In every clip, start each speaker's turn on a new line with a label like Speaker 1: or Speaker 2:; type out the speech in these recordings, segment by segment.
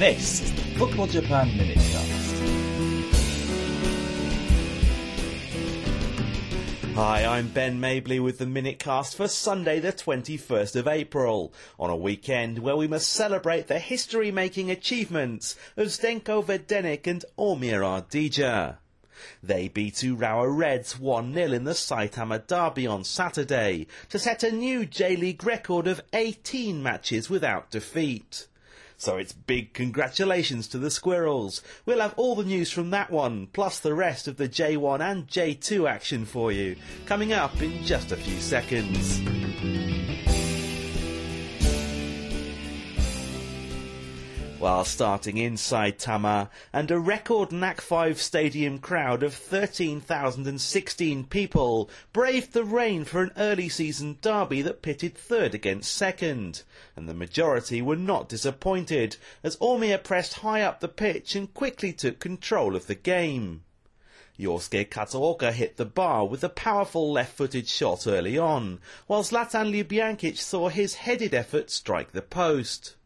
Speaker 1: This is the Football Japan Minutecast.
Speaker 2: Hi, I'm Ben Mabley with the Minutecast for Sunday the 21st of April, on a weekend where we must celebrate the history-making achievements of Zdenko Verdenik and Omiya Ardija. They beat Urawa Reds 1-0 in the Saitama Derby on Saturday to set a new J-League record of 18 matches without defeat. So it's big congratulations to the Squirrels. We'll have all the news from that one, plus the rest of the J1 and J2 action for you, coming up in just a few seconds. While starting in Saitama, and a record NACK5 stadium crowd of 13,016 people braved the rain for an early season derby that pitted third against second. And the majority were not disappointed, as Omiya pressed high up the pitch and quickly took control of the game. Yosuke Kataoka hit the bar with a powerful left-footed shot early on, while Zlatan Ljubijankic saw his headed effort strike the post.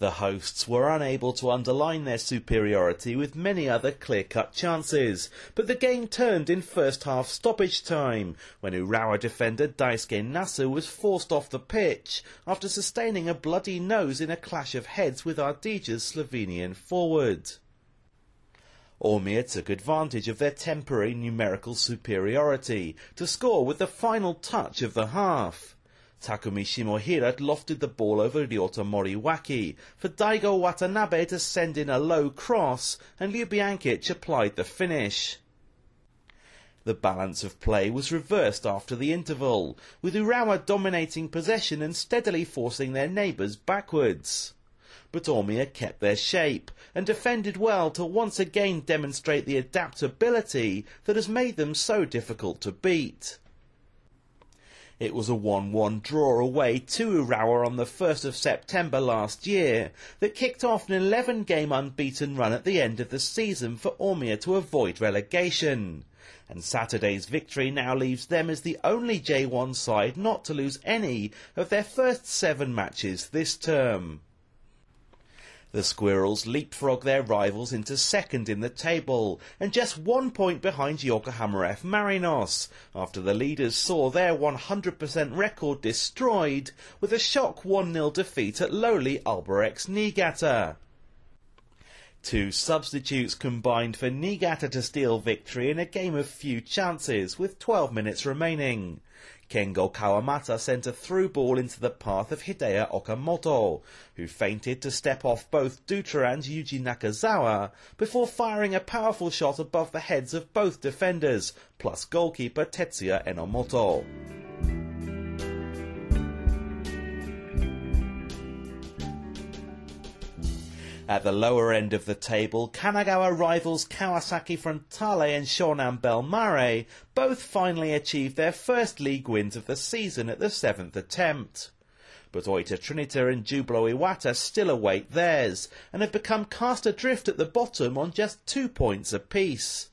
Speaker 2: The hosts were unable to underline their superiority with many other clear-cut chances, but the game turned in first half stoppage time when Urawa defender Daisuke Nasu was forced off the pitch after sustaining a bloody nose in a clash of heads with Ardija's Slovenian forward. Omiya took advantage of their temporary numerical superiority to score with the final touch of the half. Takumi Shimohira lofted the ball over Ryota Moriwaki for Daigo Watanabe to send in a low cross and Ljubijankic applied the finish. The balance of play was reversed after the interval, with Urawa dominating possession and steadily forcing their neighbours backwards. But Omiya kept their shape and defended well to once again demonstrate the adaptability that has made them so difficult to beat. It was a 1-1 draw away to Urawa on the 1st of September last year that kicked off an 11 game unbeaten run at the end of the season for Omiya to avoid relegation. And Saturday's victory now leaves them as the only J1 side not to lose any of their first seven matches this term. The Squirrels leapfrog their rivals into second in the table and just one point behind Yokohama F Marinos after the leaders saw their 100% record destroyed with a shock 1-0 defeat at lowly Albirex Niigata. Two substitutes combined for Niigata to steal victory in a game of few chances with 12 minutes remaining. Kengo Kawamata sent a through ball into the path of Hideo Okamoto, who feinted to step off both Dutra and Yuji Nakazawa before firing a powerful shot above the heads of both defenders, plus goalkeeper Tetsuya Enomoto. At the lower end of the table, Kanagawa rivals Kawasaki Frontale and Shonan Bellmare both finally achieved their first league wins of the season at the seventh attempt. But Oita Trinita and Jubilo Iwata still await theirs, and have become cast adrift at the bottom on just two points apiece.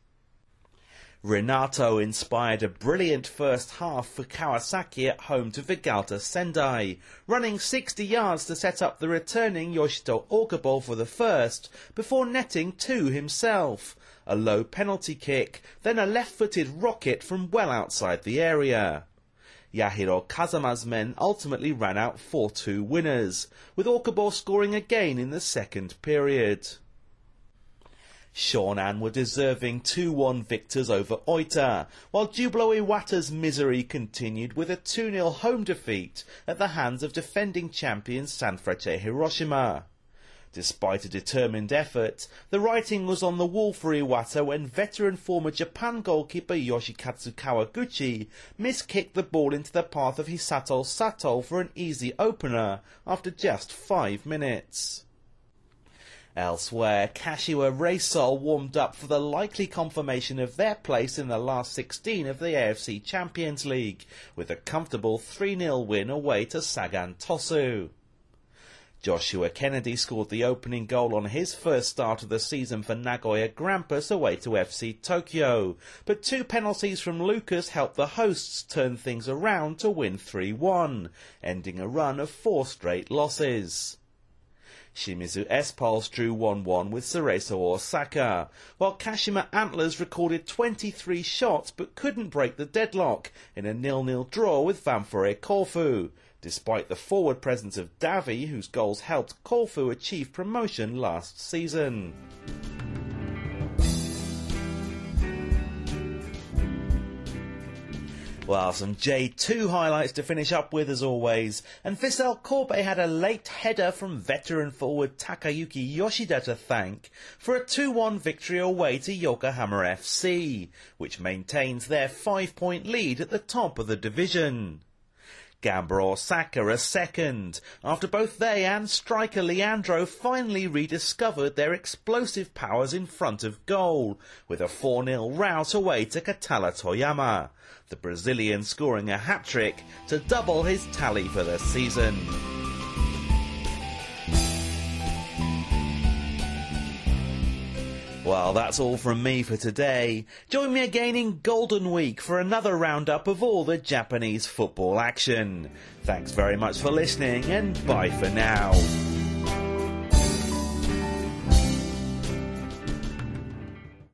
Speaker 2: Renato inspired a brilliant first half for Kawasaki at home to Vegalta Sendai, running 60 yards to set up the returning Yoshito Okubo for the first, before netting two himself. A low penalty kick, then a left-footed rocket from well outside the area. Yahiro Kazama's men ultimately ran out 4-2 winners, with Okubo scoring again in the second period. Shonan were deserving 2-1 victors over Oita, while Jubilo Iwata's misery continued with a 2-0 home defeat at the hands of defending champions Sanfrecce Hiroshima. Despite a determined effort, the writing was on the wall for Iwata when veteran former Japan goalkeeper Yoshikatsu Kawaguchi miskicked the ball into the path of Hisato Sato for an easy opener after just five minutes. Elsewhere, Kashiwa Reysol warmed up for the likely confirmation of their place in the last 16 of the AFC Champions League, with a comfortable 3-0 win away to Sagan Tosu. Joshua Kennedy scored the opening goal on his first start of the season for Nagoya Grampus away to FC Tokyo, but two penalties from Lucas helped the hosts turn things around to win 3-1, ending a run of four straight losses. Shimizu S-Pulse drew 1-1 with Cerezo Osaka, while Kashima Antlers recorded 23 shots but couldn't break the deadlock in a nil-nil draw with Ventforet Kofu, despite the forward presence of Davi whose goals helped Kofu achieve promotion last season. Well, some J2 highlights to finish up with as always. And Vissel Kobe had a late header from veteran forward Takayuki Yoshida to thank for a 2-1 victory away to Yokohama FC, which maintains their five-point lead at the top of the division. Gamba Osaka a second, after both they and striker Leandro finally rediscovered their explosive powers in front of goal, with a 4-0 rout away to Kataller Toyama, the Brazilian scoring a hat-trick to double his tally for the season. Well, that's all from me for today. Join me again in Golden Week for another roundup of all the Japanese football action. Thanks very much for listening and bye for now.